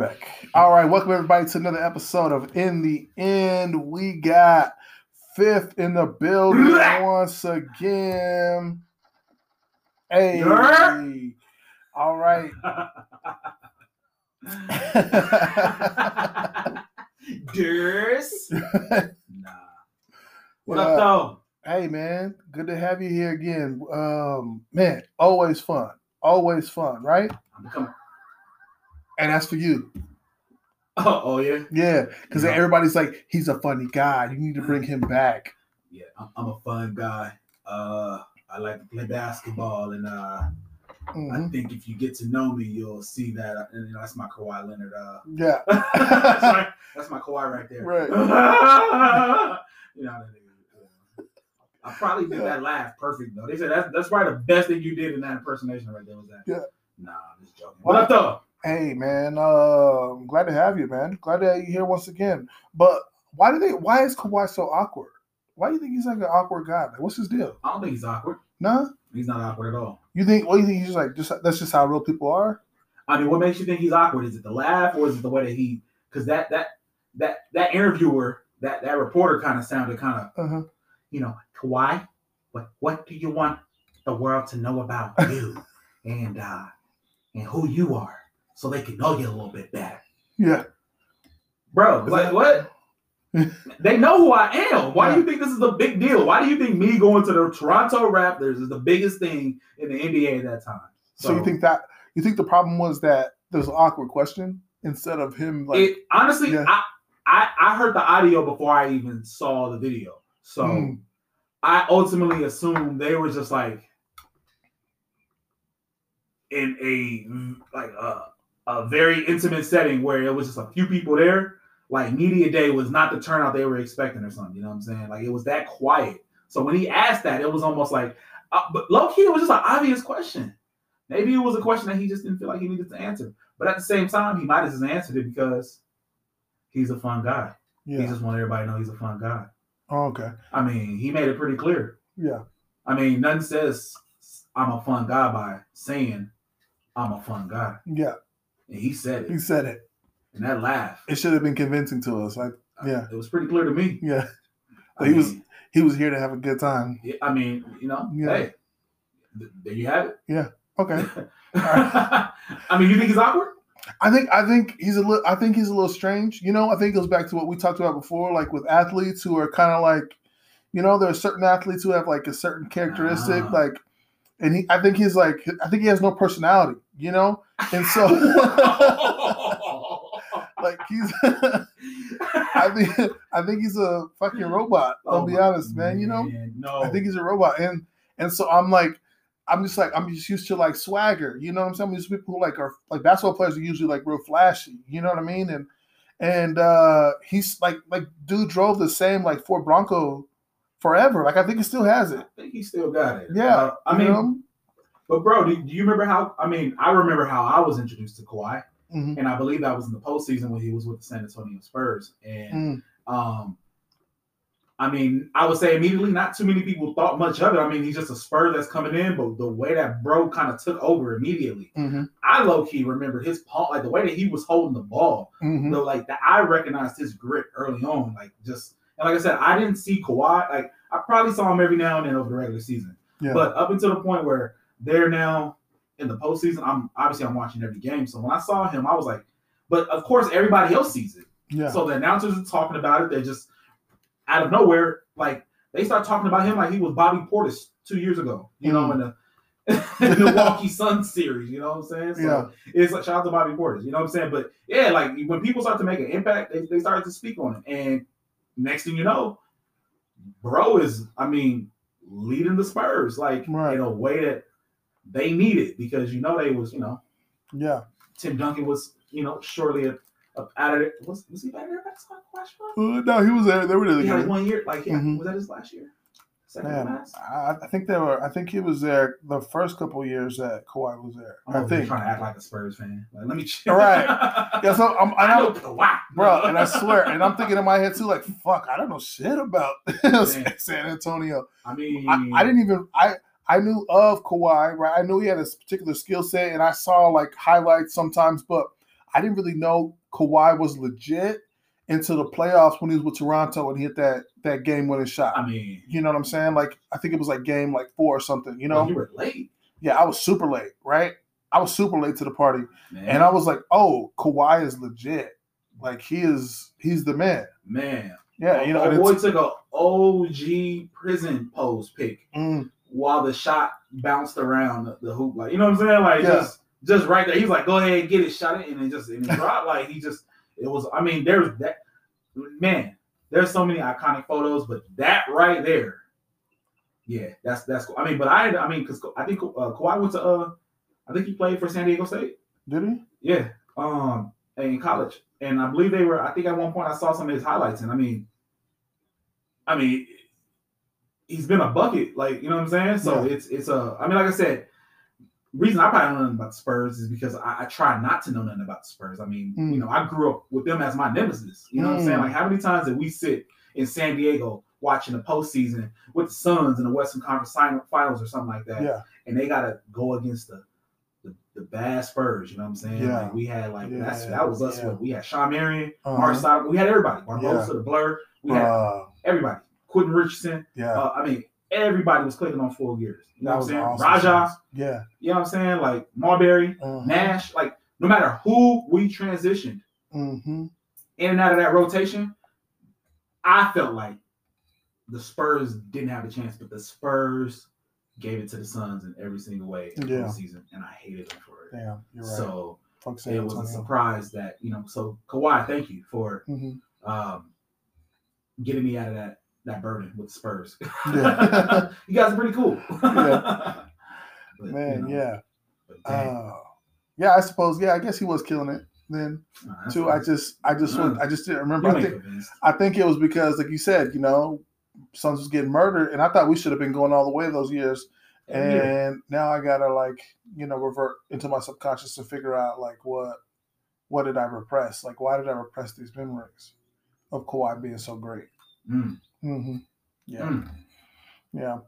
back. All right, welcome everybody to another episode of In the End. We got fifth in the building once again. Hey, all right. Durs. Nah. What up, though? hey, man, good to have you here again. Um, man, always fun, always fun, right? I'm becoming. And that's for you, Oh, oh yeah. yeah, because Yeah. everybody's like, he's a funny guy. You need to bring him back. Yeah, I'm, I'm a fun guy. Uh, I like to play basketball, and uh, I Mhm. think if you get to know me, you'll see that. And you know, that's my Kawhi Leonard. Uh, Yeah, that's, my, that's my Kawhi right there. Right. you know, that nigga, I probably did that laugh perfect though. They said that's that's probably the best thing you did in that impersonation right there was that. Yeah. Nah, I'm just joking. What up, though? Hey man, uh, I'm glad to have you, man. Glad to have you here once again. But why do they? Why is Kawhi so awkward? Why do you think he's like an awkward guy? Like, what's his deal? I don't think he's awkward. Nah, He's not awkward at all. you think? What do you think? He's just like just that's just how real people are. I mean, what makes you think he's awkward? Is it the laugh, or is it the way that he? Because that that that that interviewer, that that reporter, kind of sounded kind of, Uh-huh. you know, Kawhi. What what do you want the world to know about you, and uh and who you are, so they can all get a little bit better, Yeah, bro? Is Like that- what? they know who I am. Why do you think this is a big deal? Why do you think me going to the Toronto Raptors is the biggest thing in the NBA at that time? So, you think that you think the problem was that there's an awkward question instead of him like it honestly, Yeah. I, I I heard the audio before I even saw the video, so Hmm. I ultimately assumed they were just like in a like a, a very intimate setting where it was just a few people there. Like media day was not the turnout they were expecting or something. You know what I'm saying? Like it was that quiet. So when he asked that, it was almost like, uh, but low key, it was just an obvious question. Maybe it was a question that he just didn't feel like he needed to answer. But at the same time, he might have just answered it because he's a fun guy. He just wanted everybody to know he's a fun guy. Oh, okay. I mean, he made it pretty clear. Yeah. I mean, nothing says I'm a fun guy by saying I'm a fun guy. Yeah. And he said it. He said it. And that laugh, It should have been convincing to us. Like yeah. it was pretty clear to me. yeah, He was he was here to have a good time. yeah, I mean, you know, Yeah. hey, there you have it. Yeah. Okay. I mean, you think he's awkward? I think I think he's a little I think he's a little strange. You know, I think it goes back to what we talked about before, like with athletes who are kind of like, you know, there are certain athletes who have like a certain characteristic, Ah. like, and he I think he's like I think he has no personality, you know, and so like he's I think I think he's a fucking robot. I'll Oh be honest, man. You know, no. I think he's a robot, and and so I'm like, I'm just like I'm just used to like swagger. You know what I'm saying? These people who like are like basketball players are usually like real flashy. You know what I mean? And and uh he's like like dude drove the same like Ford Bronco forever. Like I think he still has it. I think he still got it. Yeah, Uh, I mean, know? But bro, do, do you remember how? I mean, I remember how I was introduced to Kawhi. Mhm. and I believe that was in the postseason when he was with the San Antonio Spurs. And Mm. um, I mean, I would say immediately, not too many people thought much of it. I mean, he's just a Spur that's coming in, but the way that bro kind of took over immediately, Mhm. I low key remember his palm, like the way that he was holding the ball. Mhm. The, like that, I recognized his grit early on. Like just and like I said, I didn't see Kawhi. Like I probably saw him every now and then over the regular season. Yeah. But up until the point where they're now in the postseason, I'm obviously I'm watching every game. So when I saw him, I was like, but of course everybody else sees it. Yeah. So the announcers are talking about it. They just out of nowhere, like they start talking about him like he was Bobby Portis two years ago. You know, mm. in the in the Milwaukee Suns series. You know what I'm saying? So Yeah. it's like shout out to Bobby Portis. You know what I'm saying? But yeah, like when people start to make an impact, they, they start to speak on it. And next thing you know, bro is, I mean, leading the Spurs like Right. in a way that they needed because you know they was, you know, Yeah. Tim Duncan was, you know, shortly a, up out of it. Was was he back there back to Flash Uh, no, he was there. They were there He had one year, like yeah, Mhm. was that his last year? Second Man, last? I, I think they were. I think he was there the first couple years that Kawhi was there. Oh, I think. trying to act like a Spurs fan. Like, let me chill. All right. Yeah, so I'm, I I know, know Kawhi, bro, and I swear, and I'm thinking in my head too, like, fuck, I don't know shit about San Antonio. I mean, I, I didn't even I I knew of Kawhi, right? I knew he had a particular skill set, and I saw like highlights sometimes, but I didn't really know Kawhi was legit into the playoffs when he was with Toronto and he hit that that game winning shot. I mean, You know what I'm saying? Like I think it was like game like four or something. You know? you were late, Yeah, I was super late, right? I was super late to the party, man. and I was like, "Oh, Kawhi is legit. Like he is. He's the man." man. Yeah, you know. a boy took a OG prison pose pick. mm, while the shot bounced around the, the hoop, like you know what I'm saying, like Yeah. just just right there. He's like, "Go ahead, and get it, shot it," and it just and it dropped. Like he just, it was. I mean, there's that man. There's so many iconic photos, but that right there, yeah, that's that's cool. I mean, but I, I mean, because I think uh, Kawhi went to, uh, I think he played for San Diego State. did he? Yeah, um, in college, and I believe they were. I think at one point I saw some of his highlights, and I mean, I mean, he's been a bucket, like you know what I'm saying. So Yeah. it's it's a. I mean, like I said, reason I probably don't know nothing about the Spurs is because I, I try not to know nothing about the Spurs. I mean, Mm. you know, I grew up with them as my nemesis. You know what I'm saying? Mm. Like how many times did we sit in San Diego watching the postseason with the Suns in the Western Conference Finals or something like that? Yeah. and they got to go against the, the the bad Spurs. You know what I'm saying? Yeah. Like we had like that's Yeah, that was us. yeah. We had Shawn Marion, Uh-huh. Mark we had everybody. Barbosa, Yeah. the Blur, we had Uh, everybody. Quentin Richardson. yeah, Uh, I mean, everybody was clicking on full gears. You know that what I'm saying? awesome. Raja. Yeah. You know what I'm saying? Like Marbury, Uh-huh. Nash. Like no matter who we transitioned Mm-hmm. in and out of that rotation, I felt like the Spurs didn't have a chance, but the Spurs gave it to the Suns in every single way in the Yeah. postseason, and I hated them for it. Damn, you're right. So Fuck it was a surprise that you know. So Kawhi, thank you for Mhm. um, getting me out of that that burden with Spurs. Yeah. you guys are pretty cool. Yeah. But, you Man, know, yeah. Uh, yeah, I suppose. Yeah, I guess he was killing it then too. what- I just, I just, was, I just didn't remember. I think. I think it was because, like you said, you know, Suns was getting murdered, and I thought we should have been going all the way those years. And now I gotta like, you know, revert into my subconscious to figure out like what, what did I repress? Like, why did I repress these memories of Kawhi being so great? Mm, hmm Yeah. mm. Yeah.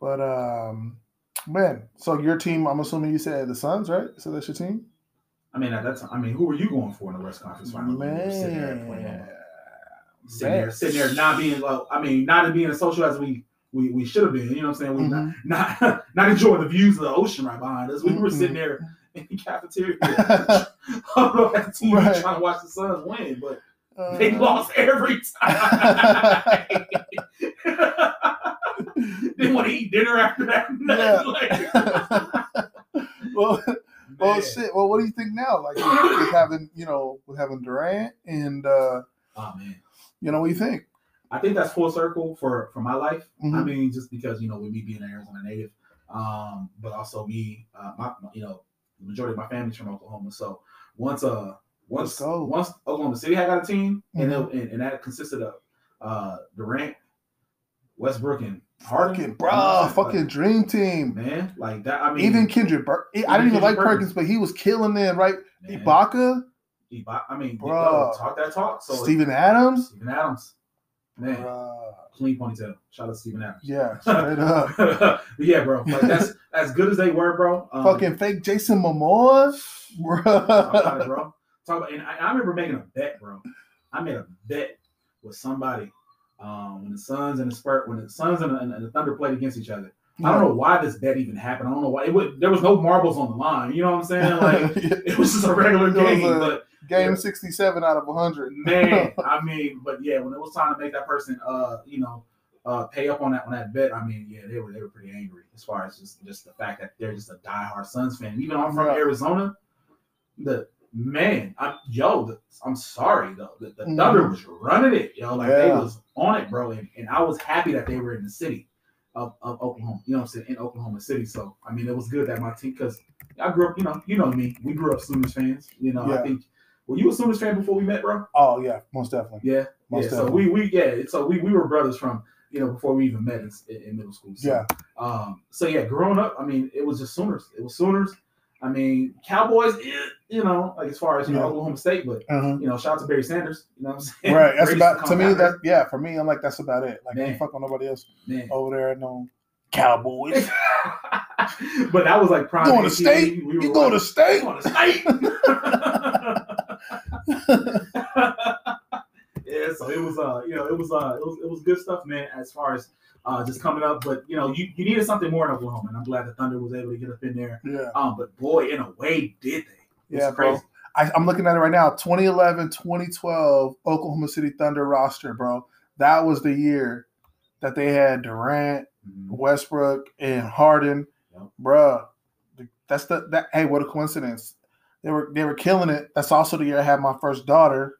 But um man, so your team, I'm assuming you said the Suns, right? So that's your team? I mean, at that time, I mean, who were you going for in the West Conference Finals? you sitting there playing Man. sitting there, sitting there, not being well. I mean, not being as social as we we, we should have been. You know what I'm saying? We Mhm. not, not not enjoying the views of the ocean right behind us. We were Mhm. sitting there in the cafeteria, I don't know, at the TV Right. trying to watch the Suns win, but Uh, they lost every time. Didn't want to eat dinner after that. Yeah. Well, well, man. shit. Well, what do you think now? Like with having, you know, with having Durant and uh, Oh man. you know, what do you think? I think that's full circle for for my life. I Mhm. mean, just because you know, with me being an Arizona native, um, but also me, uh, my my- you know, the majority of my family's from Oklahoma. So once uh once once Oklahoma City had got a team, and, Mhm. it, and and that consisted of uh Durant, Westbrook, and Harden. Fucking bro, I'm fucking dream team. Man, like that. I mean, Even Kendrick, Bur- I didn't even Kendrick like Perkins. Perkins, but he was killing it, right? man, Ibaka, Iba- I mean, bro, talk that talk. So Steven Adams. Steven Adams, man, clean ponytail. Shout out to Steven Adams. Yeah, straight up. Yeah, bro. Like that's as good as they were, bro. Um, Fucking fake Jason Momoa, talk about it, bro. bro. Talk about, and I, I remember making a bet, bro. I made a bet with somebody um, when the Suns and the Spurs, when the Suns and the, and the Thunder played against each other. I don't know why this bet even happened. I don't know why it would. There was no marbles on the line. You know what I'm saying? Like it was just a regular game. a- but Game sixty-seven out of hundred. man, I mean, but yeah, when it was time to make that person, uh, you know, uh, pay up on that on that bet, I mean, yeah, they were they were pretty angry as far as just just the fact that they're just a diehard Suns fan. Even I'm from Yeah. Arizona, the man, I'm yo, the, I'm sorry though, the, the Mhm. Thunder was running it, yo, like they was on it, bro, and, and I was happy that they were in the city of, of Oklahoma, you know what I'm saying, in Oklahoma City. So I mean, it was good that my team, because I grew up, you know, you know me, we grew up Sooners fans, you know, Yeah. I think. Were you a Sooners fan before we met, bro? Oh yeah, most definitely. Yeah, Most yeah. So we we yeah. So we, we were brothers from you know before we even met in, in middle school. So, Yeah. Um. So yeah, growing up, I mean, it was just Sooners. It was Sooners. I mean, Cowboys. eh, You know, like as far as you know. Oklahoma State, but Uh-huh. you know, shout out to Barry Sanders. You know what I'm saying? Right. That's about to me. That yeah, for me, I'm like that's about it. Like, Man. fuck on nobody else man. over there. No Cowboys. but that was like prime. Going to state? We You going to watching- state? Going to state. yeah, so it was uh, you know, it was uh, it was it was good stuff, man. As far as uh, just coming up, but you know, you, you needed something more in Oklahoma, and I'm glad the Thunder was able to get up in there. Yeah. Um, but boy, in a way, did they? It's Yeah, bro. I, I'm looking at it right now 2011, 2012 Oklahoma City Thunder roster, bro. That was the year that they had Durant, Mhm. Westbrook, and Harden. Yep. Bruh, that's the that. Hey, what a coincidence! They were they were killing it. That's also the year I had my first daughter.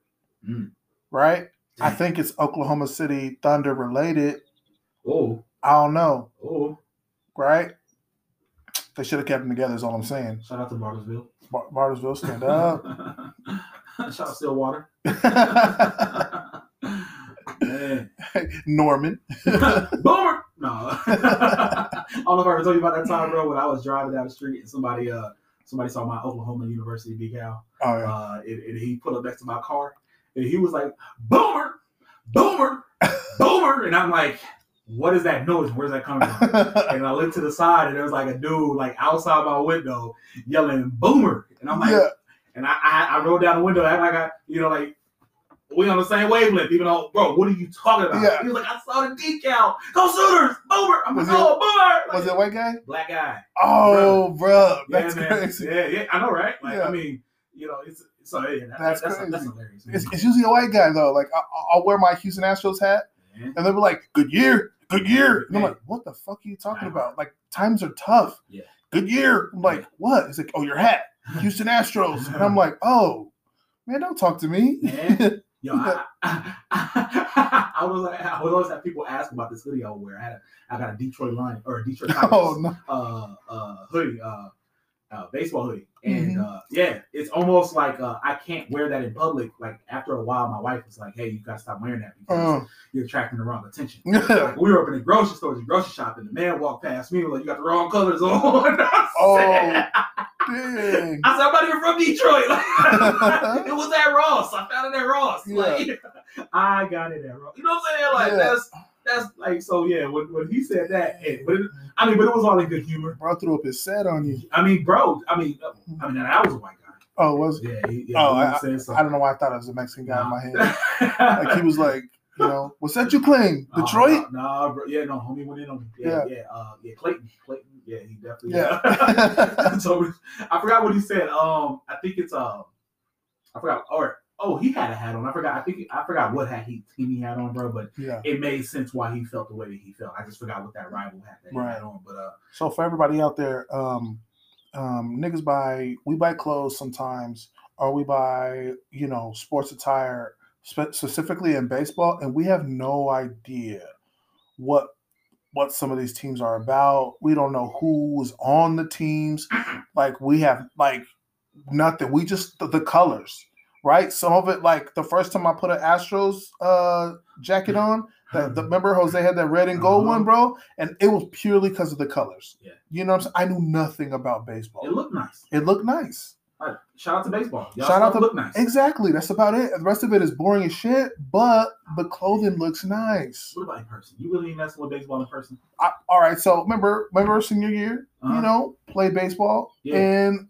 Mm. Right? I think it's Oklahoma City Thunder related. Oh, I don't know. oh! Right? They should have kept them together. Is all I'm saying. Shout out to Bartlesville. Bar- Bartlesville, stand up. Shout out to Stillwater. Man. Norman. Boomer. No. I don't know if I ever told you about that time, bro, when I was driving down the street and somebody uh somebody saw my Oklahoma University decal. Oh yeah. Uh and, and he pulled up next to my car and he was like, Boomer, Boomer, Boomer. And I'm like, what is that noise? Where's that coming from? and I looked to the side and there was like a dude like outside my window yelling boomer. And I'm like, yeah. and I, I I rolled down the window, like I, you know, like we on the same wavelength, even though, bro, what are you talking about? Yeah. He was like, I saw the decal. Go Sooners, boomer. I'm Was like, oh, it- oh, boomer. Was it white guy? black guy? Oh, bro, that's yeah, crazy. Yeah, yeah, I know, right? Like, Yeah. I mean, you know, it's so yeah, that, That's that's that's, that's, crazy. hilarious. It's, it's usually a white guy though. Like I, I'll wear my Houston Astros hat, Man. and they'll be like, "Good year, good year," and I'm like, "What the fuck are you talking about? Like times are tough. Yeah. Good year." I'm like, "What?" He's like, "Oh, your hat, Houston Astros," and I'm like, "Oh, man, don't talk to me." Yo, I, I, I, was like, I would always have people ask about this hoodie I wear. I had a, I got a Detroit line or a Detroit Tigers oh no, uh, uh, hoodie, uh, uh, baseball hoodie, and Mhm. uh, yeah, it's almost like uh, I can't wear that in public. Like after a while, my wife was like, "Hey, you gotta stop wearing that because Uh, you're attracting the wrong attention." Like, we were up in the grocery store, the grocery shop, and the man walked past me and was like, "You got the wrong colors on." Oh, dang. I said, I'm not even from Detroit. Like, it was at Ross. I found it at Ross. Like, I got it at Ross. You know what I'm saying? Like Yeah. that's that's like so. Yeah, when, when he said that, it, but it, I mean, but it was all in good humor. Bro I threw up his set on you. I mean, bro. I mean, uh, I mean, that was a white guy. Oh, was Yeah. He, yeah Oh, I- I'm saying? So, I don't know why I thought it was a Mexican guy in my head. Like he was like, you know, what's that you claim? Detroit? No, nah, bro. Yeah, no, homie went in on me. Yeah, yeah, uh, yeah. Clayton, Clayton. Yeah, he definitely. Yeah. so I forgot what he said. Um, I think it's uh, I forgot. Or oh, he had a hat on. I forgot. I think I forgot what hat he team he had on, bro. But yeah. it made sense why he felt the way that he felt. I just forgot what that rival hat that he Right. had on. But uh, So for everybody out there, um, um, niggas buy we buy clothes sometimes, or we buy you know sports attire spe- specifically in baseball, and we have no idea what what some of these teams are about. We don't know who's on the teams. Like we have like nothing. We just the, the colors, right? Some of it like the first time I put an Astros uh jacket on. The, the, remember Jose had that red and gold Uh-huh. one, bro, and it was purely because of the colors. Yeah. You know what I'm saying? I knew nothing about baseball. it looked nice. It looked nice. Like, shout out to baseball. Y'all Shout out to- look nice. Exactly. That's about it. The rest of it is boring as shit, but the clothing looks nice. What about in person? You really messing with baseball in person? I, all right. So remember, remember senior year, Uh-huh. you know, play baseball, Yeah. and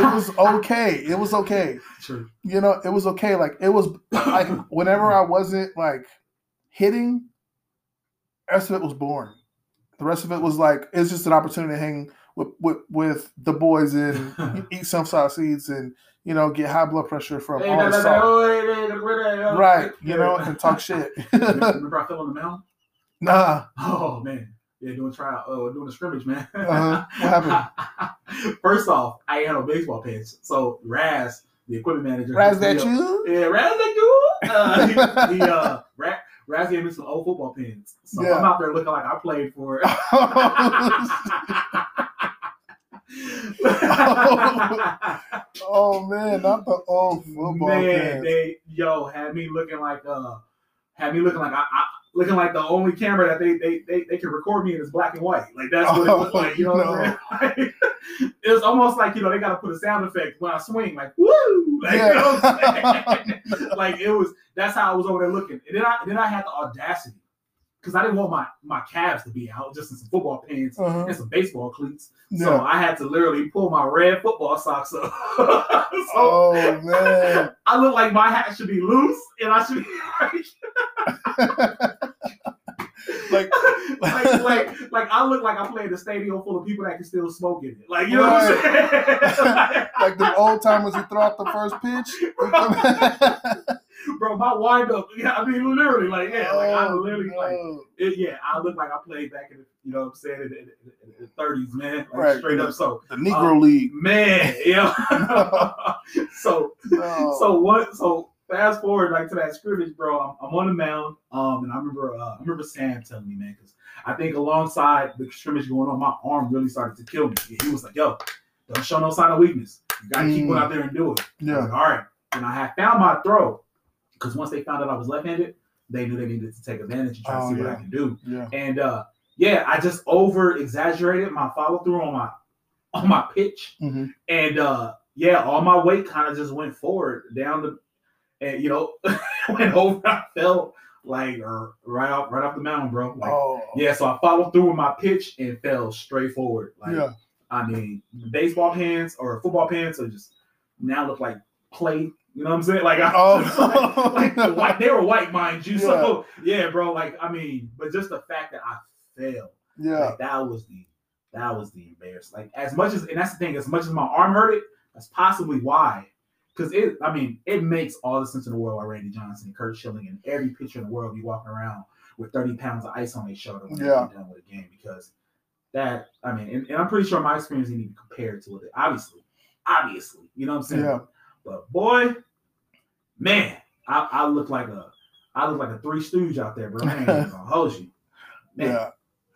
it was okay. It was okay. True. You know, it was okay. Like it was like whenever I wasn't like hitting, the rest of it was boring. The rest of it was like it's just an opportunity to hang with with, with the boys and eat sunflower seeds and you know get high blood pressure from Hey, all da, the da, salt. oh, hey, da, da, da, Right, you know, and talk shit. Remember I fell on the mound? nah, Oh man, yeah, doing trial, uh, doing a scrimmage, man. Uh-huh. What happened? First off, I ain't had no baseball pants, so Raz, the equipment manager, Raz that up. you? Yeah, Raz that you? Uh, he, he uh, Raz, Raz gave me some old football pants, so Yeah. I'm out there looking like I played for. It. oh man, not the old football Man, pants. they yo had me looking like uh, had me looking like I, I looking like the only camera that they they, they they can record me in is black and white. Like that's what it oh, looked Oh, like. You know what I'm saying? it was almost like you know they got to put a sound effect when I swing, like woo, like, you know what I'm saying? like it was. That's how I was over there looking. And then I then I had the audacity because I didn't want my my calves to be out, just in some football pants Uh-huh. and some baseball cleats. So I had to literally pull my red football socks up. so Oh man. I look like my hat should be loose, and I should be Like- like, like, like I look like I play in a stadium full of people that can still smoke in it. Like, you know what I'm saying? like the old timers who throw out the first pitch. Bro, my wind up, yeah, I mean, literally, like, yeah, like, I Oh, literally, like, it, yeah, I look like I played back in the, you know what I'm saying, in, in, in, the 30s, man. Like, Right. straight up. So, the Negro League. man, yeah. so, No. so what? So fast forward like to that scrimmage, bro. I'm, I'm on the mound, um, and I remember, uh, I remember Sam telling me, man, because I think alongside the scrimmage going on, my arm really started to kill me. He was like, "Yo, don't show no sign of weakness. You gotta keep Mm. going out there and do it." Yeah. like, All right. And I had found my throw because once they found out I was left-handed, they knew they needed to take advantage and try Oh, to see what. I can do. Yeah. And uh, yeah, I just over exaggerated my follow through on my on my pitch, Mhm. and uh, yeah, all my weight kind of just went forward down the, and you know, went over. I fell like right off right off the mountain, bro. Like, oh. yeah, so I followed through with my pitch and fell straight forward. Like Yeah. I mean, baseball pants or football pants are just now look like clay. You know what I'm saying? Like, I, Oh. like, the white, they were white, mind you. So yeah, bro. Like, I mean, but just the fact that I failed, Yeah. like that was the that was the embarrassment. Like, as much as and that's the thing, as much as my arm hurt it, that's possibly why. Because it, I mean, it makes all the sense in the world why Randy Johnson, and Curt Schilling, and every pitcher in the world be walking around with 30 pounds of ice on their shoulder when Yeah. they're done with a game. Because that, I mean, and, and I'm pretty sure my experience didn't even compare to with it. Obviously, obviously, you know what I'm saying? Yeah. But boy, man, I, I look like a, I look like a three stooge out there, bro. I ain't gonna hold you, man. Yeah.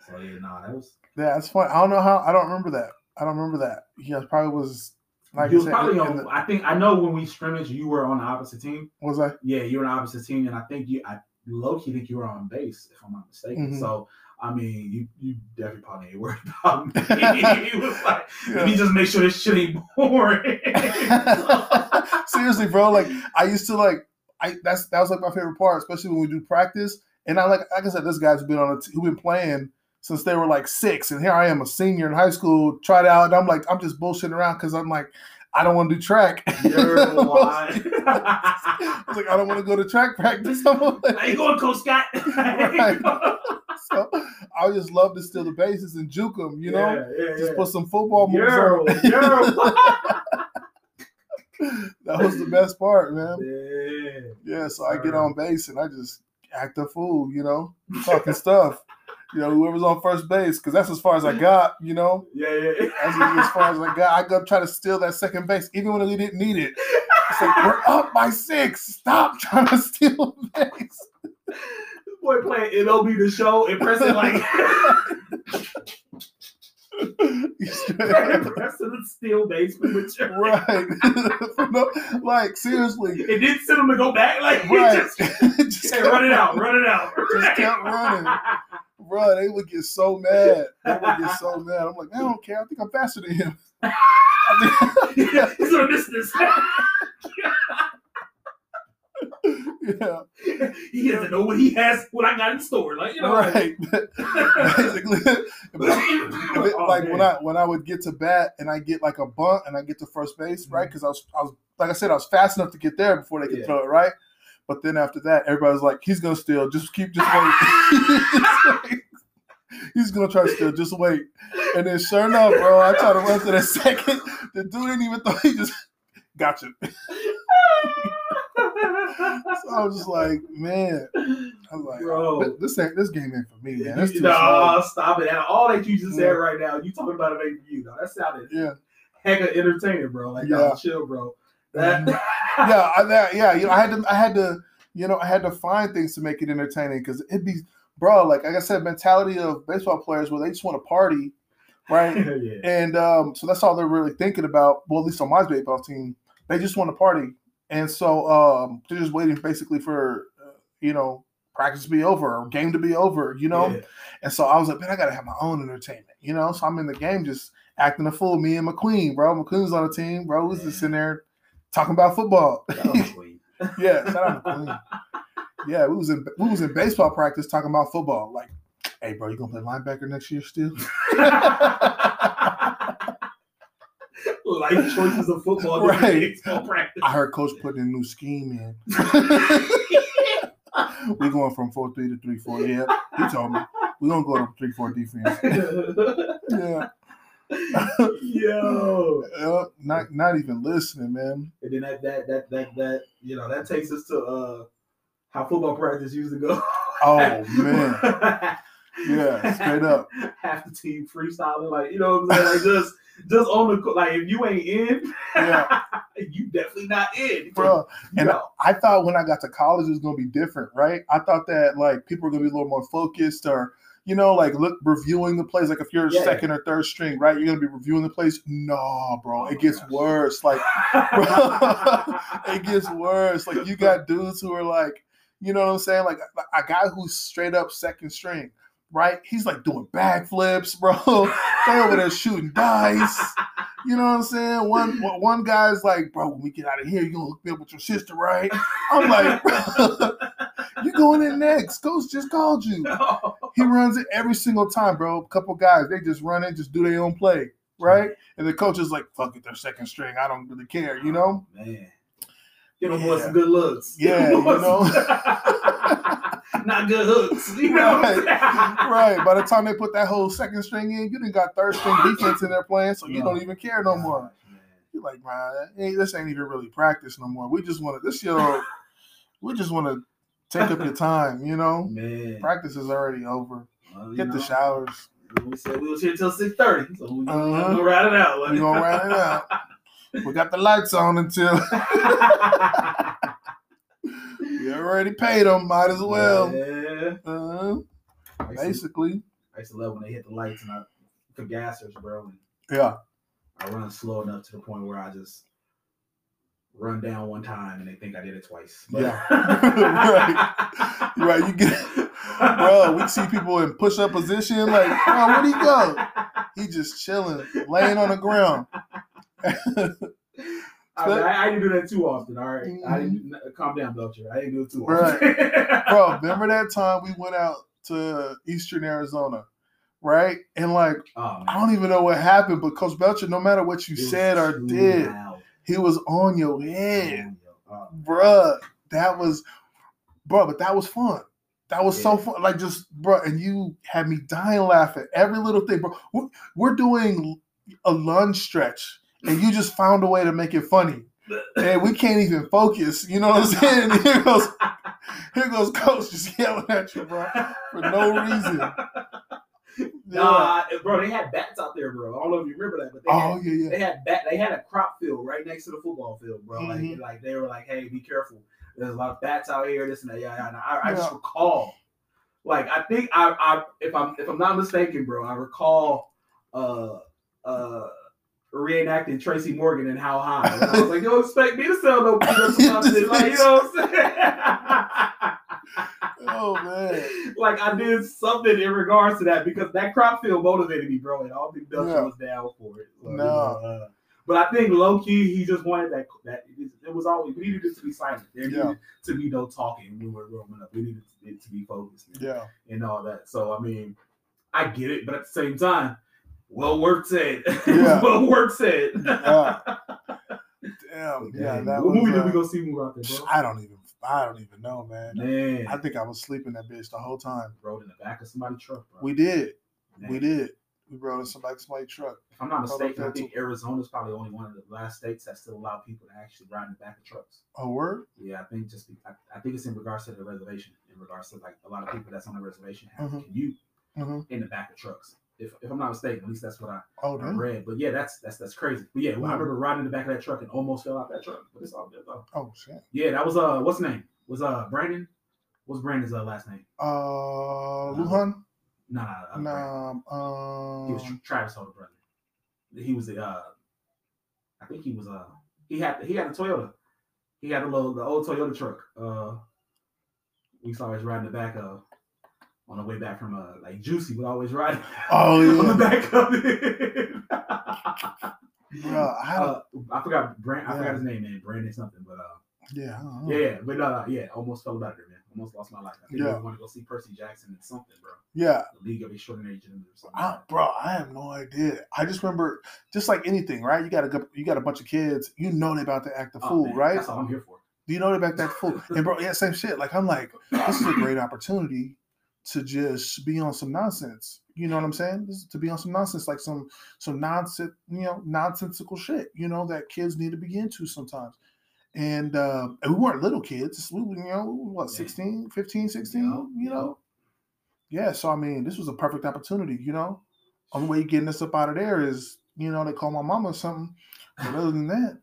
So yeah, nah, that was. Yeah. It's fun. I don't know how. I don't remember that. I don't remember that. He probably was like you was said. probably on. the- I think I know when we scrimmaged, you were on the opposite team. was I? Yeah, you were on the opposite team, and I think you, I low key think you were on base, if I'm not mistaken. Mhm. So. I mean, you you definitely probably ain't worried about me. he was like, let me just make sure this shit ain't boring. Seriously, bro. Like I used to like. I that's that was like my favorite part, especially when we do practice. And I like like I said, this guy's been on a t- who been playing since they were like six, and here I am, a senior in high school, tried out, and I'm like, I'm just bullshitting around because I'm like, I don't want to do track. You're I was like, I don't want to go to track practice. I'm like, I ain't going, Coach Scott. Right. so I just love to steal the bases and juke them, you know, yeah, yeah, just yeah. put some football moves on. that was the best part, man. yeah. Yeah, so I get on base and I just act a fool, you know, talking stuff. You know, whoever's on first base, because that's as far as I got, you know. Yeah, yeah. That's as far as I got. I go try to steal that second base, even when we didn't need it. It's like, we're up by six. Stop trying to steal the base. This boy playing MLB the show and pressing like pressing the steal base with your right. No, like, seriously. It didn't send him to go back. Like Right. just, Just hey, run it out, run it out. Just kept running. Bro, they would get so mad. They would get so mad. I'm like, I don't care. I think I'm faster than him. I He's gonna miss this. yeah, he doesn't know what he has, what I got in store. Like you know, like- right. Basically, if it- Oh, like man. when I when I would get to bat and I get like a bunt and I get to first base, right? Mm-hmm. Because I was I was like I said, I was fast enough to get there before they could Yeah. throw it, right? But then after that, everybody's like, he's gonna steal. Just keep, just wait. He's gonna try to steal. Just wait. And then, sure enough, bro, I try to run to the second. The dude didn't even throw. He just got you. So I was just like, man. I was like, Bro. This ain't this game ain't for me, man. That's too slow. no, stop it. All that you just said right now, you talking about it ain't for you, though. That sounded Yeah, hecka entertaining, bro. Like, Yeah. Chill, bro. That, yeah, I, that, yeah. You know, I had to, I had to, you know, I had to find things to make it entertaining because it'd be, bro. Like, like I said, mentality of baseball players where they just want to party, right? yeah. And um, so that's all they're really thinking about. Well, at least on my baseball team, they just want to party, and so um, they're just waiting basically for uh, you know practice to be over or game to be over, you know. Yeah. And so I was like, man, I gotta have my own entertainment, you know. So I'm in the game just acting a fool. Me and McQueen, bro. McQueen's on the team, bro. Was just sitting there talking about football. Yeah, shout out McQueen. Yeah, we was in we was in baseball practice talking about football. Like, hey, bro, you gonna play linebacker next year still? Life choices of football. Right. I heard coach putting a new scheme in. We're going from four three to three four. Yeah, he told me we're gonna go to three four defense. Yeah, Yo. yeah, not not even listening, man. And then that that that that that you know that takes us to uh how football practice used to go. Oh man, yeah, straight up. Half the team freestyling, like you know what I'm saying, like just just on the like if you ain't in, Yeah. you definitely not in, Bro, and know. I thought when I got to college it was gonna be different, right? I thought that like people were gonna be a little more focused or you know, like look reviewing the plays. Like if you're Yeah. second or third string, right? You're gonna be reviewing the plays. No, bro, Oh it gets worse. Like bro, it gets worse. Like you got dudes who are like, you know what I'm saying? Like a guy who's straight up second string, right? He's like doing backflips, bro. they over there shooting dice. You know what I'm saying? One one guy's like, bro, when we get out of here, you gonna hook me up with your sister, right? I'm like, you going in next. Coach just called you. He runs it every single time, bro. A couple guys, they just run it, just do their own play, right? And the coach is like, fuck it, they're second string. I don't really care, you know? Oh, man. Give them Yeah. some good looks. Yeah, you know? Not good hooks. You know what right. By the time they put that whole second string in, you didn't got third string defense in there playing, so you don't even care no more. You're like, man, this ain't even really practice no more. We just want to this year. we just want to take up your time, you know. Man. Practice is already over. Well, you Hit the showers. We said we was here till six thirty, so we Uh-huh. are gonna ride it out. We gonna ride it out. We got the lights on until we already paid them. Might as well. Yeah. Uh, I used, to, basically, I used to love when they hit the lights and I the gassers, bro. And yeah. I run slow enough to the point where I just run down one time and they think I did it twice. Yeah. Right. Right. You get, bro. We see people in push-up position. Like, oh, where'd he go? He just chilling, laying on the ground. I, I, I didn't do that too often. All right? I didn't mm-hmm. calm down, Belcher. I didn't do it too often. Bro, remember that time we went out to Eastern Arizona, right? And like, Oh. I don't even know what happened, but Coach Belcher, no matter what you It said or did, loud. he was on your head, Oh, bruh. That was, bro, but that was fun. That was so fun. Like, just, bro, and you had me dying laughing. Every little thing, bro. We're, we're doing a lunge stretch, and you just found a way to make it funny. And we can't even focus. You know what I'm saying? Here goes, here goes Coach just yelling at you, bro, for no reason. Yeah. Nah, bro, they had bats out there, bro. I don't know if you remember that, but they Oh had, yeah, yeah. they had bat. They had a crop field right next to the football field, bro. Mhm. Like, like they were like, "Hey, be careful. There's a lot of bats out here. This and that." Yeah, yeah. And I, I just recall, like, I think I, I, if I'm, if I'm not mistaken, bro, I recall, uh, uh. Reenacting Tracy Morgan and How High. And I was like, you don't expect me to sell no peanuts or something. Like, you know what I'm saying? Oh man. like I did something in regards to that because that crop field motivated me, bro, and don't think Belcher Yeah. was down for it. So, No. uh, but I think low key he just wanted that that it, was always we needed it to be silent. There Yeah. needed to be no talking when we were growing up. We needed it to be focused and, Yeah. and all that. So I mean, I get it, but at the same time, well worth said. Yeah. well worth said. Yeah. Damn. Yeah. That what was. movie did uh, we go see when we were out there, bro? I don't even. I don't even know, man. Man, I think I was sleeping that bitch the whole time. rode in the back of somebody's truck, bro. We did. Man. We did. We rode in somebody somebody's truck. If I'm not mistaken, I think Arizona's probably only one of the last states that still allow people to actually ride in the back of trucks. Oh word. Yeah, I think just be, I, I think it's in regards to the reservation. In regards to like a lot of people that's on the reservation have Mhm. commute Mhm. in the back of trucks. If, if I'm not mistaken, at least that's what I, Oh I read. But yeah, that's that's that's crazy. But yeah, I Mhm. remember riding in the back of that truck and almost fell out that truck. But it's all good though. Oh shit. Yeah, that was uh, what's his name? Was uh Brandon? What's Brandon's uh, last name? Uh, Luhan. Nah, nah, nah, Nah. He was Um. Travis' older brother. He was the uh I think he was uh he had he had a Toyota. He had a little the old Toyota truck. Uh we saw ride in the back of on the way back from uh like Juicy would always ride Oh on the back of it. Bro, I uh, I forgot Brand I forgot his name, man. Brandon something, but uh yeah. I don't know. yeah, yeah, but no, yeah, almost fell about there, man. almost lost my life. I think Yeah. I want to go see Percy Jackson and something, bro. Yeah, The League of Extraordinary Gentlemen or something. I, bro, I have no idea. I just remember, just like anything, right? You got a you got a bunch of kids. You know they about to act the Oh, fool, man, right? That's all I'm here for. Do you know they about to act a fool. And bro, yeah, same shit. Like I'm like, this is a great opportunity to just be on some nonsense. You know what I'm saying? This is to be on some nonsense, like some some nonsense, you know, nonsensical shit. You know that kids need to be into sometimes. And, uh, and we weren't little kids. We, were, you know, what, Yeah. 16, 15, 16, Yup, you know? Yeah, so I mean, this was a perfect opportunity, you know. Only way getting us up out of there is, you know, they call my mama or something. But other than that,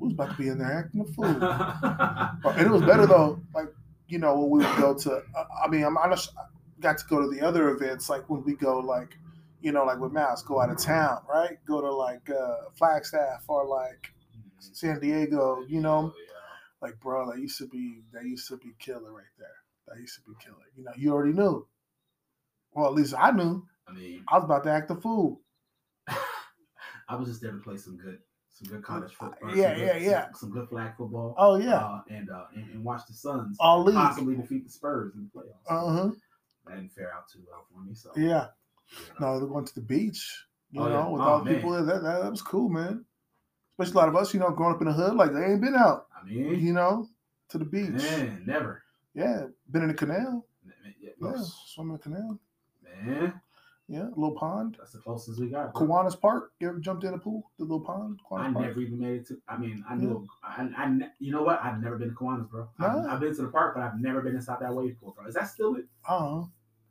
was about to be in there acting a fool. And it was better though, like, you know, when we would go to I- mean, I'm honest I got to go to the other events, like when we go like, you know, like with Mouse, go out of town, right? Go to like uh Flagstaff or like San Diego, you know. Like, bro, that used to be that used to be killer right there. That used to be killer. You know, you already knew. Well, at least I knew. I mean, I was about to act a fool. I was just there to play some good, some good college football. Uh, Yeah, some yeah, good, yeah. Some, some good flag football. Oh yeah, uh, and, uh, and and watch the Suns all league. possibly defeat the Spurs in the playoffs. Uh huh. That didn't fare out too well for me. So Yeah. you know. No, they're going to the beach. You Oh, yeah. know, with Oh, all the people there. That, that that was cool, man. Especially a lot of us, you know, growing up in the hood, like they ain't been out. I mean, You know, to the beach. man, never. Yeah, been in the canal. Man, yeah, Yeah, swim in the canal. man, Yeah, little pond. that's the closest we got. bro. Kiwanis Park. You ever jumped in a pool? The little pond. I Park. never even made it to. I mean, I knew. I, I, you know what? I've never been to Kiwanis, bro. I've, I've been to the park, but I've never been inside that wave pool, bro. Is that still it? Uh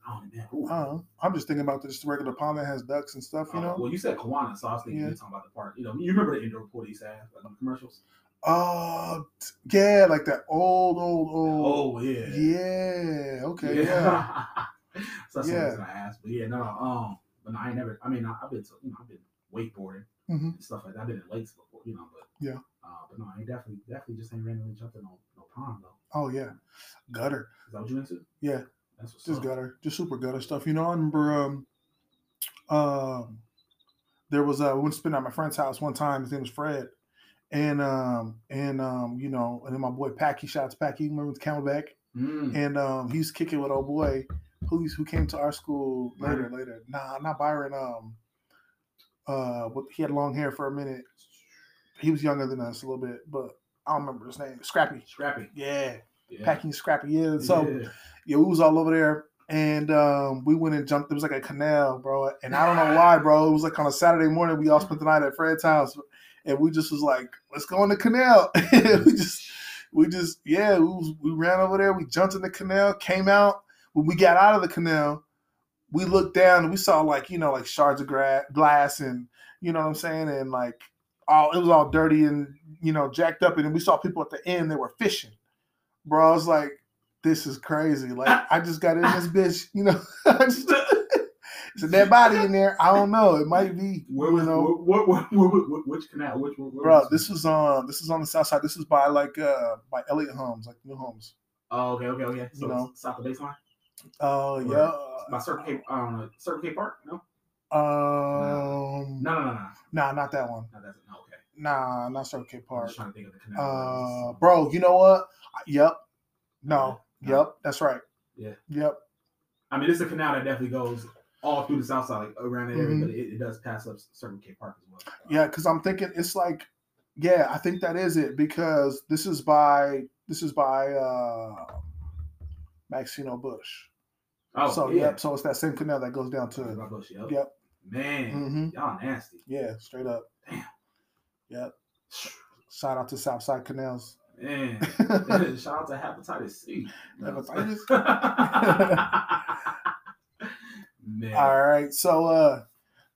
Oh man. Uh I'm just thinking about this regular pond that has ducks and stuff. You Oh, know. well, you said Kiwanis, so I was thinking Yeah. you were talking about the park. You know, you remember the indoor pool they used to have, like on the commercials? Oh, yeah, like that old, old, old. Oh yeah. Yeah. Okay. Yeah. so that's Yeah. what I was gonna ask, but yeah, no, um, but no, I ain't never. I mean, I, I've been to, you know, I've been wakeboarding hmm and stuff like that. I've been in lakes before, you know, but Yeah. uh, but no, I ain't definitely, definitely just ain't randomly jumping on no, pond though. Oh yeah. Gutter. Is that what you into? Yeah. That's what's Just up. gutter. Just super gutter stuff. You know. I remember. Um. Um. There was a. We went to spend at my friend's house one time. His name was Fred. And um and um you know and then my boy Packy to Packy remember with Camelback Mm. and um he was kicking with old boy who who came to our school later Byron? later nah not Byron um uh he had long hair for a minute he was younger than us a little bit but I don't remember his name Scrappy Scrappy. yeah, Yeah. packing Scrappy yeah so yeah. yeah, we was all over there and um, we went and jumped. It was like a canal, bro. And I don't know why, bro. It was like on a Saturday morning. We all spent the night at Fred's house, and we just was like, "Let's go in the canal." we just, we just, yeah, we, was, we ran over there. We jumped in the canal, came out. When we got out of the canal, we looked down and we saw like you know like shards of gra- glass and you know what I'm saying, and like all it was all dirty and you know jacked up. And then we saw people at the end. They were fishing, bro. I was like this is crazy. Like I just got in this bitch, you know. It's a dead body in there. I don't know. It might be, Where you was know, what, what, what, which canal? Which bro. was This is on. This is on the south side. This is by like uh by Elliott Homes, like New Homes. Oh, okay, okay, okay. So you know. south of baseline Oh Right. yeah. by Circle K. Um, Circle K Park. No, Um. no, no, no, no. Nah, not that one. no that's no, okay. Nah, not Circle K I'm Park. just trying to think of the canal. Uh, bro, you know what? Yep. No. No. Yep. That's right. Yeah. Yep. I mean, it's a canal that definitely goes all through the south side, like around that area, Mhm. but it, it does pass up Circle K Park as well. Yeah, because I'm thinking it's like, yeah, I think that is it because this is by this is by uh Maxino Bush. Oh, so yeah. yep, so it's that same canal that goes down to yep. Yep. Man, hmm y'all nasty. Yeah, straight up. Damn. Yep. Shout out to Southside Canals. Man, shout out to hepatitis C. Hepatitis? man. All right. So uh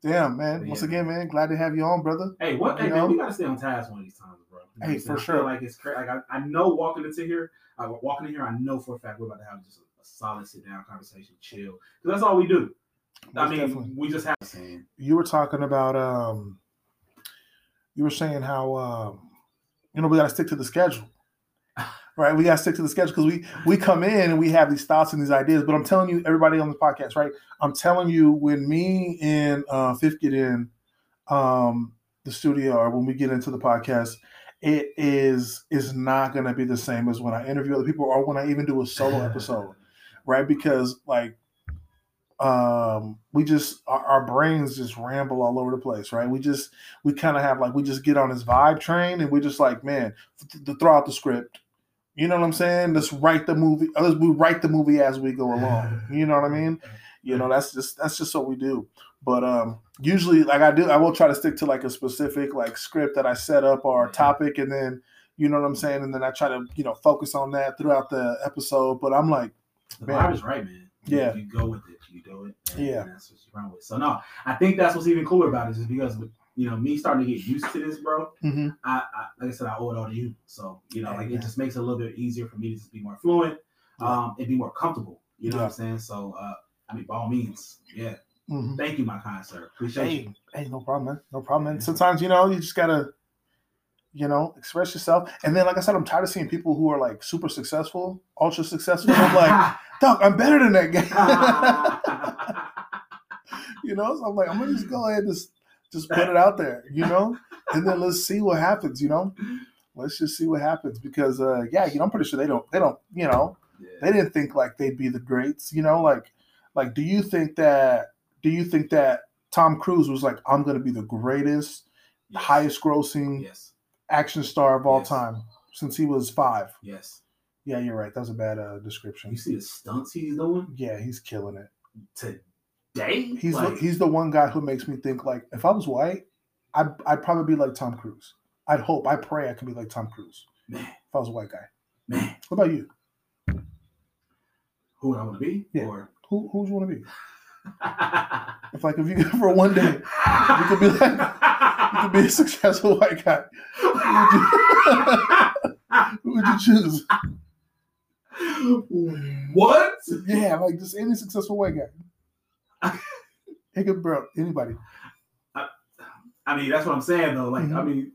damn man. Once again, man, glad to have you on, brother. Hey, what? You Hey, know? man, we gotta stay on task one of these times, bro. You know Hey, for? I sure. like it's crazy. Like I, I know walking into here, I walking in here, I know for a fact we're about to have just a, a solid sit down conversation, chill. Because that's all we do. I mean, definitely. we just have. Saying, you were talking about um you were saying how um you know we got to stick to the schedule right we got to stick to the schedule because we we come in and we have these thoughts and these ideas but i'm telling you everybody on the podcast right i'm telling you when me and uh fifth get in um the studio or when we get into the podcast it is is not gonna be the same as when I interview other people or when I even do a solo episode, right? Because like um we just our, our brains just ramble all over the place right? We just we kind of have like we just get on this vibe train and we just like man th- th- throw out the script. You know what i'm saying? Let's write the movie uh, let's we write the movie as we go along. You know what i mean? You know that's just that's just what we do. But um usually like i do i will try to stick to like a specific like script that i set up or topic and then you know what i'm saying? And then i try to you know focus on that throughout the episode. But i'm like The Man. vibe is right, man. Yeah. You go with it. You do it. and Yeah. That's what you run with. So no, I think that's what's even cooler about it is because you know me starting to get used to this, bro. mhm. I, I like I said, I owe it all to you. So you know, like it just makes it a little bit easier for me to just be more fluent, um, and be more comfortable. You know Yeah. what I'm saying? So uh, I mean, by all means, yeah. Mhm. Thank you, my kind sir. Appreciate you. Hey, hey, no problem, man. No problem, man. Sometimes you know you just gotta, you know, express yourself. And then, like I said, I'm tired of seeing people who are like super successful, ultra successful. I'm like, dog, I'm better than that guy. you know, so I'm like, I'm gonna just go ahead and just just put it out there, you know, and then let's see what happens. You know, let's just see what happens because, uh, yeah, you know, I'm pretty sure they don't, they don't, you know, Yeah. they didn't think like they'd be the greats, you know, like like do you think that do you think that Tom Cruise was like I'm going to be the greatest Yes. highest grossing Yes. Action star of all Yes. time since he was 5. Yes. Yeah, you're right. That was a bad uh, description. You see the stunts he's doing Yeah, he's killing it. today? He's like, he's the one guy who makes me think like if I was white, I'd, I'd probably be like Tom Cruise. I'd hope, I pray I could be like Tom Cruise man, if I was a white guy. man. What about you? Who would I want to be? Yeah. Or Who who would you want to be? If like if you for one day you could be like could be a successful white guy, who would you choose? what? Yeah, like just any successful white guy. He could bro anybody. I mean, that's what I'm saying though. Like, I Mhm. mean,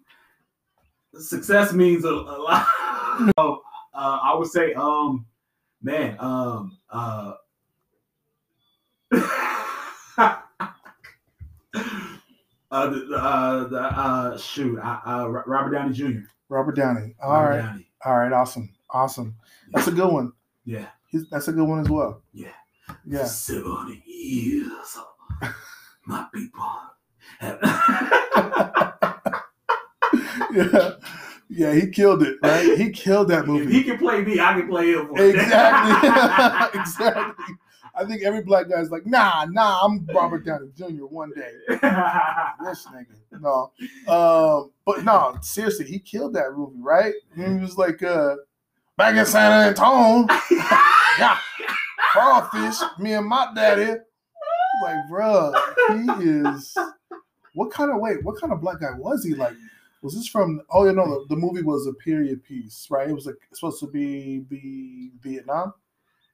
success means a, a lot. so, uh, I would say, um, man, um, uh, uh, the, uh, the, uh, shoot, uh, uh, Robert Downey Jr. Robert Downey. All Robert right, Downey. all right, awesome, awesome. That's a good one. Yeah. He's, that's a good one as well. Yeah. Yeah. Seven years, my people. Have... yeah, yeah, he killed it, right? He killed that if movie. he can play me, I can play him. Exactly, exactly. I think every black guy's like, nah, nah, I'm Robert Downey Jr. one day. This nigga, no, um, but no, seriously, he killed that movie, right? He was like, uh, back in San Antonio, yeah, crawfish, me and my daddy. Like, bruh, he is. What kind of wait? What kind of black guy was he? Like, was this from? Oh, you know, the, the movie was a period piece, right? It was like supposed to be be Vietnam,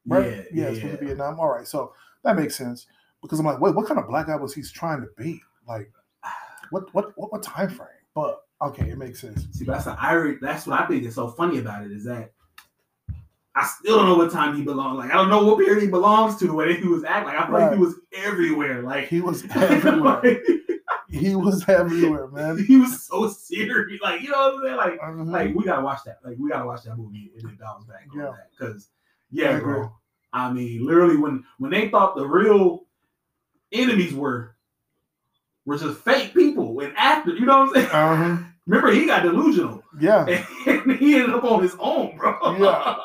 right? Yeah, yeah, it's supposed to be Vietnam. All right, so that makes sense because I'm like, wait, what kind of black guy was he trying to be? Like, what what what, what time frame? But okay, it makes sense. See, that's the irony. That's what I think is so funny about it is that I still don't know what time he belongs. Like I don't know what period he belongs to. The way he was acting, like I feel like he was everywhere. Like He was everywhere. like, he was everywhere, man. he was so serious. Like you know what I'm saying? Like Mhm. like we gotta watch that. Like we gotta watch that movie and then bounce back on Yeah. that. Because yeah, bro. I mean, literally when when they thought the real enemies were were just fake people and actors. You know what I'm saying? Uh-huh. Remember, he got delusional Yeah, and he ended up on his own, bro. Yeah.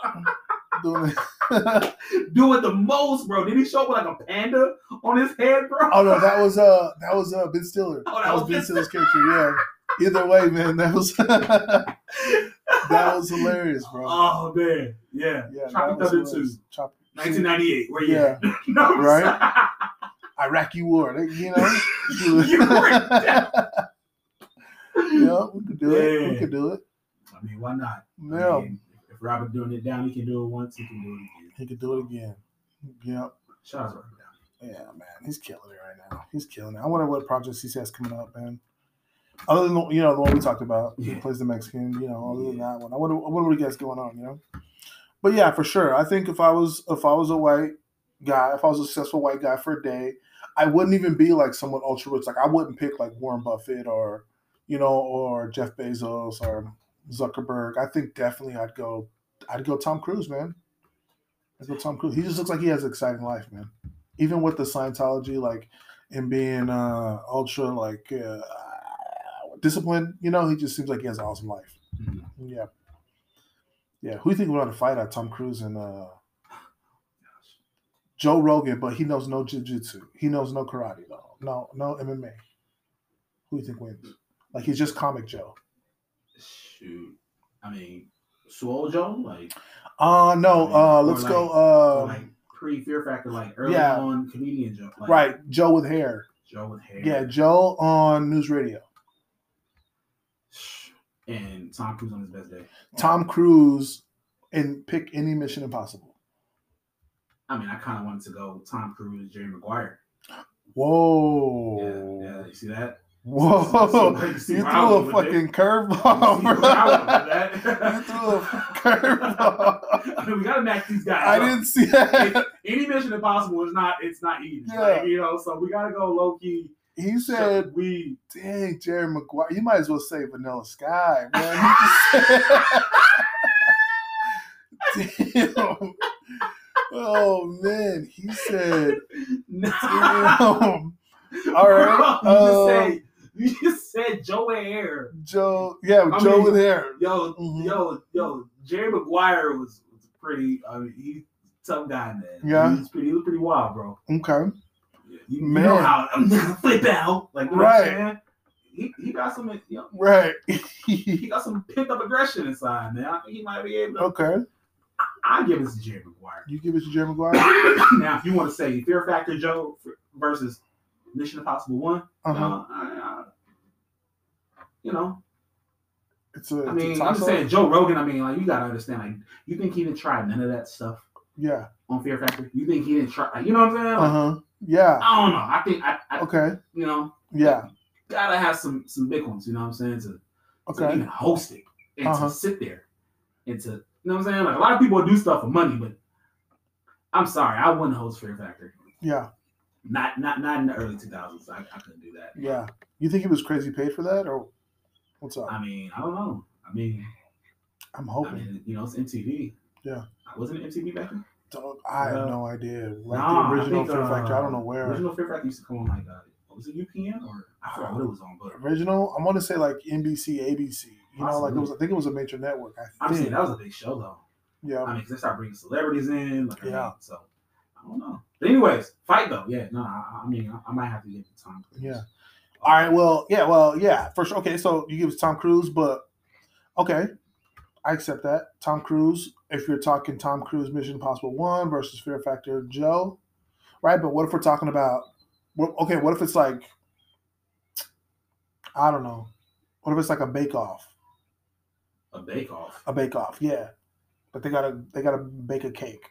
doing it. Doing the most, bro. Did he show up with like a panda on his head, bro? oh no, that was uh that was uh Ben Stiller. Oh, that that was was Ben Ben Stiller's character. Yeah. Either way, man, that was that was hilarious, bro. Oh man, yeah. yeah, Tropic Thunder hilarious. 2. Chop- 1998. Where you Yeah. no, Right? Iraqi war. You know. You yeah, we could do it. We could do it. I mean, why not? I mean, if Robert doing it down, he can do it once. He can do it again. he could do it again. Yeah. Shout out Robert Downey. Yeah, man, he's killing it right now. He's killing it. I wonder what projects he has coming up, man. Other than the, you know the one we talked about, he plays the Mexican. You know, other than that one, I wonder, what he has going on. You know, but yeah, for sure. I think if I was if I was a white guy, if I was a successful white guy for a day, I wouldn't even be like someone ultra rich. Like I wouldn't pick like Warren Buffett or you know or Jeff Bezos or Zuckerberg. I think definitely I'd go. I'd go Tom Cruise, man. I'd go Tom Cruise. He just looks like he has an exciting life, man. Even with the Scientology, like and being uh ultra like uh, disciplined, you know, he just seems like he has an awesome life. Mhm. Yeah. Yeah. Who do you think would want to fight at Tom Cruise and uh Joe Rogan, but he knows no jiu-jitsu. He knows no karate though. No, no MMA. Who do you think wins? Like he's just comic Joe. Shoot. I mean, Swole Joe, like, Uh no, uh let's like- go uh like pre Fear Factor, like early yeah. on comedian Joe. Like, right, Joe with hair. Joe with hair. Yeah, Joe on news radio. And Tom Cruise on his best day. Tom Cruise and pick any Mission Impossible. I mean, I kind of wanted to go Tom Cruise, Jerry Maguire. Whoa. Yeah, yeah. You see that? Whoa. So- you threw a went with it? fucking curveball, see where I went with bro. that? You threw a curveball. I mean, we gotta match these guys. I up. didn't see that. Any Mission Impossible is not. It's not easy. Yeah. Like, you know, so we gotta go low key. He said, we. dang, Jerry Maguire. You might as well say Vanilla Sky, man. He just said- Damn. Oh, man. He said, No. damn. All right. Bro, you, just um, said, you just said Joe Air. Joe, yeah, I Joe mean, with hair. Yo, Mhm. yo, yo. Jerry Maguire was, was pretty. I mean, he's a tough guy, man. Yeah. He's pretty. He was pretty wild, bro. Okay. You, Man. know how I'm gonna flip out, like you know Right. what I'm saying? He, he got some, you know, Right. he got some pent up aggression inside, man. I think he might be able to. okay. I give it to Jerry Maguire. You give it to Jerry Maguire? now, if you want to say Fear Factor Joe versus Mission Impossible One, Uh-huh. uh, I, I, you know, It's a, I mean, I'm just saying Joe Rogan. I mean, like you gotta understand, like you think he didn't try none of that stuff Yeah. on Fear Factor? You think he didn't try? You know what I'm saying? Like, Uh huh. Yeah. I don't know. I think I, I Okay. you know, Yeah. gotta have some some big ones. You know what I'm saying? To, to even host it and Uh-huh. to sit there and to you know what I'm saying? Like a lot of people do stuff for money, but I'm sorry, I wouldn't host Fear Factor. Yeah. Not not not in the early 2000s. I, I couldn't do that. Yeah. You think he was crazy paid for that, or what's up? I mean, I don't know. I mean, I'm I hoping. mean, you know, it's MTV. Yeah. I Wasn't MTV back then? Dog, I have no idea. Like Nah, the I original think, Fear Factor, I don't uh, know where. Original Fear Factor used to come on like uh, was it UPN or I forgot what it was on, but Original, I want to say like NBC, ABC. You know, like it was. I think it was a major network. I I'm saying that was a big show though. yeah. I mean, they start bringing celebrities in, like I Yeah. mean, so I don't know. But anyways, fight though, yeah. No, I, I mean, I, I might have to give it time. Yeah. All right. Well, yeah. Well, yeah. For sure. Okay. So you give it to Tom Cruise, but okay, I accept that. Tom Cruise. If you're talking Tom Cruise Mission Impossible One versus Fear Factor Joe, right? But what if we're talking about? Okay. What if it's like? I don't know. What if it's like a Bake Off? A bake off. A Bake Off. Yeah. But they gotta they gotta bake a cake,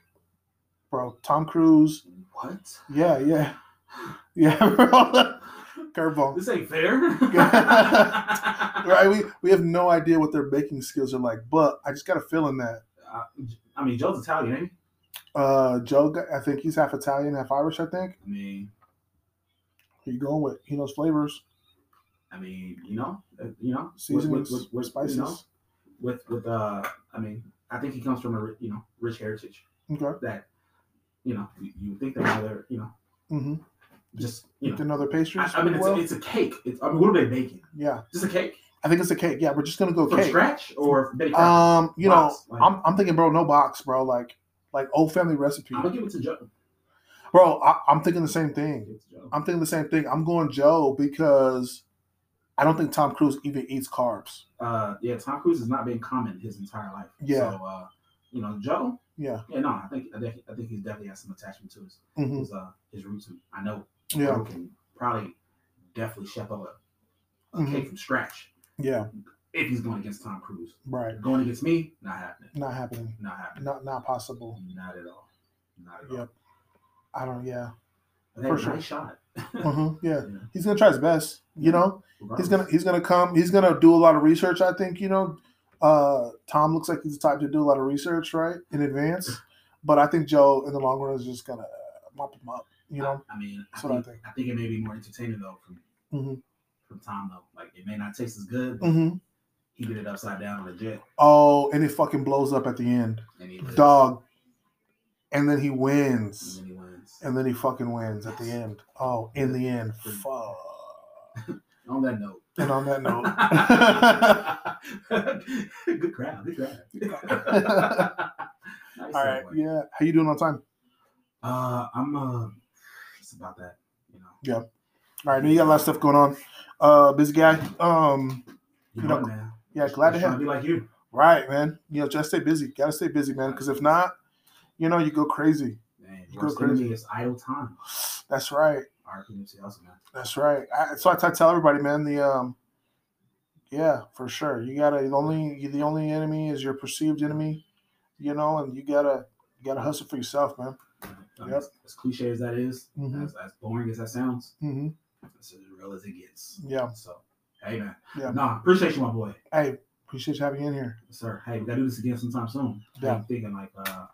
bro. Tom Cruise. What? Yeah. Yeah. Yeah. Bro. Curveball. This ain't fair. right? We we have no idea what their baking skills are like, but I just got a feeling that Uh, I mean, Joe's Italian, ain't he? uh Joe, I think he's half Italian, half Irish. I think. I mean, Who you going with? He knows flavors, I mean, you know, uh, you know, seasonings, with, with, with, spices. You know, with with uh, I mean, I think he comes from a you know rich heritage Okay. that you know you, you think that other you know Mm-hmm. Just you know. another pastry. I, I mean, it's, well? a, it's a cake. It's, I mean, what are they baking? yeah, Just a cake I think it's a cake. Yeah, we're just gonna go from cake. scratch or? Um, you Box, know, like- I'm I'm thinking, bro, no box, bro. Like like old family recipe, I'm gonna give it to Joe. bro. I, I'm thinking the same thing. it to Joe. I'm thinking the same thing. I'm going Joe because I don't think Tom Cruise even eats carbs. Uh, yeah, Tom Cruise has not been common his entire life. Yeah. So, uh, you know, Joe. Yeah. Yeah, no, I think I think I think he definitely has some attachment to his hmm his uh his roots. I know Yeah. Joe can probably definitely chef up a, Mhm. cake from scratch Yeah. if he's going against Tom Cruise. Right. Going against me, not happening. Not happening. Not happening. Not not possible. Not at all. Not at all. Yep. I don't. Yeah. For sure. nice shot. hmm Yeah. Yeah. He's gonna try his best. You know, he's gonna he's gonna come. He's gonna do a lot of research. I think. You know, uh, Tom looks like he's the type to do a lot of research right in advance. But I think Joe, in the long run, is just gonna mop him up. You know. I mean, I what I think, think. I think it may be more entertaining though from hmm from Tom though. Like it may not taste as good, but hmm he did it upside down jet, Oh, and it fucking blows up at the end. and he Dog. And then he and wins. then he wins. And then he fucking wins at the end. Oh, in the end. Fuck. On that note. And on that note, good crowd. Good crowd. nice all right, yeah. How you doing on time? Uh, I'm uh, it's about that. You know, Yeah. All right, you got a lot of stuff going on. Uh, busy guy. Um, you, You know, man. yeah, glad to Just have. be like you. Right, man. You know, just stay busy. Gotta stay busy, man. Because if not, you know, you go crazy. Man, You go crazy. is idle time. That's right. Our community also, man. That's right. I, so I tell everybody, man. The um, yeah, for sure. You gotta the only the only enemy is your perceived enemy, you know, and you gotta you gotta hustle for yourself, man. Um, Yep. as, as cliche as that is, Mhm. as, as boring as that sounds, hmm it's as real as it gets. Yeah. So, hey, man. Yeah. Nah, appreciate you, my boy. Hey, appreciate you having you in here. Yes, sir. Hey, we gotta do this again sometime soon. Yeah. I'm thinking like, uh,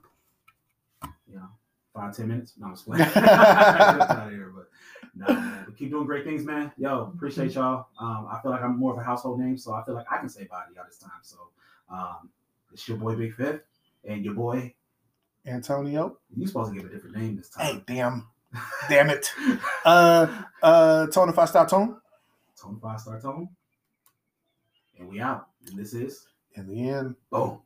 you know, five ten minutes. No, I'm just playing. Out here, but no, man. But keep doing great things, man. Yo, appreciate y'all. Um, I feel like I'm more of a household name, so I feel like I can say bye to y'all this time. So, um, it's your boy Big Fifth and your boy. Antonio. You supposed to give a different name this time. Hey, damn, damn it. Uh, uh, Tone I stop tone. Tone five star tone. And we out. And this is In the end. boom.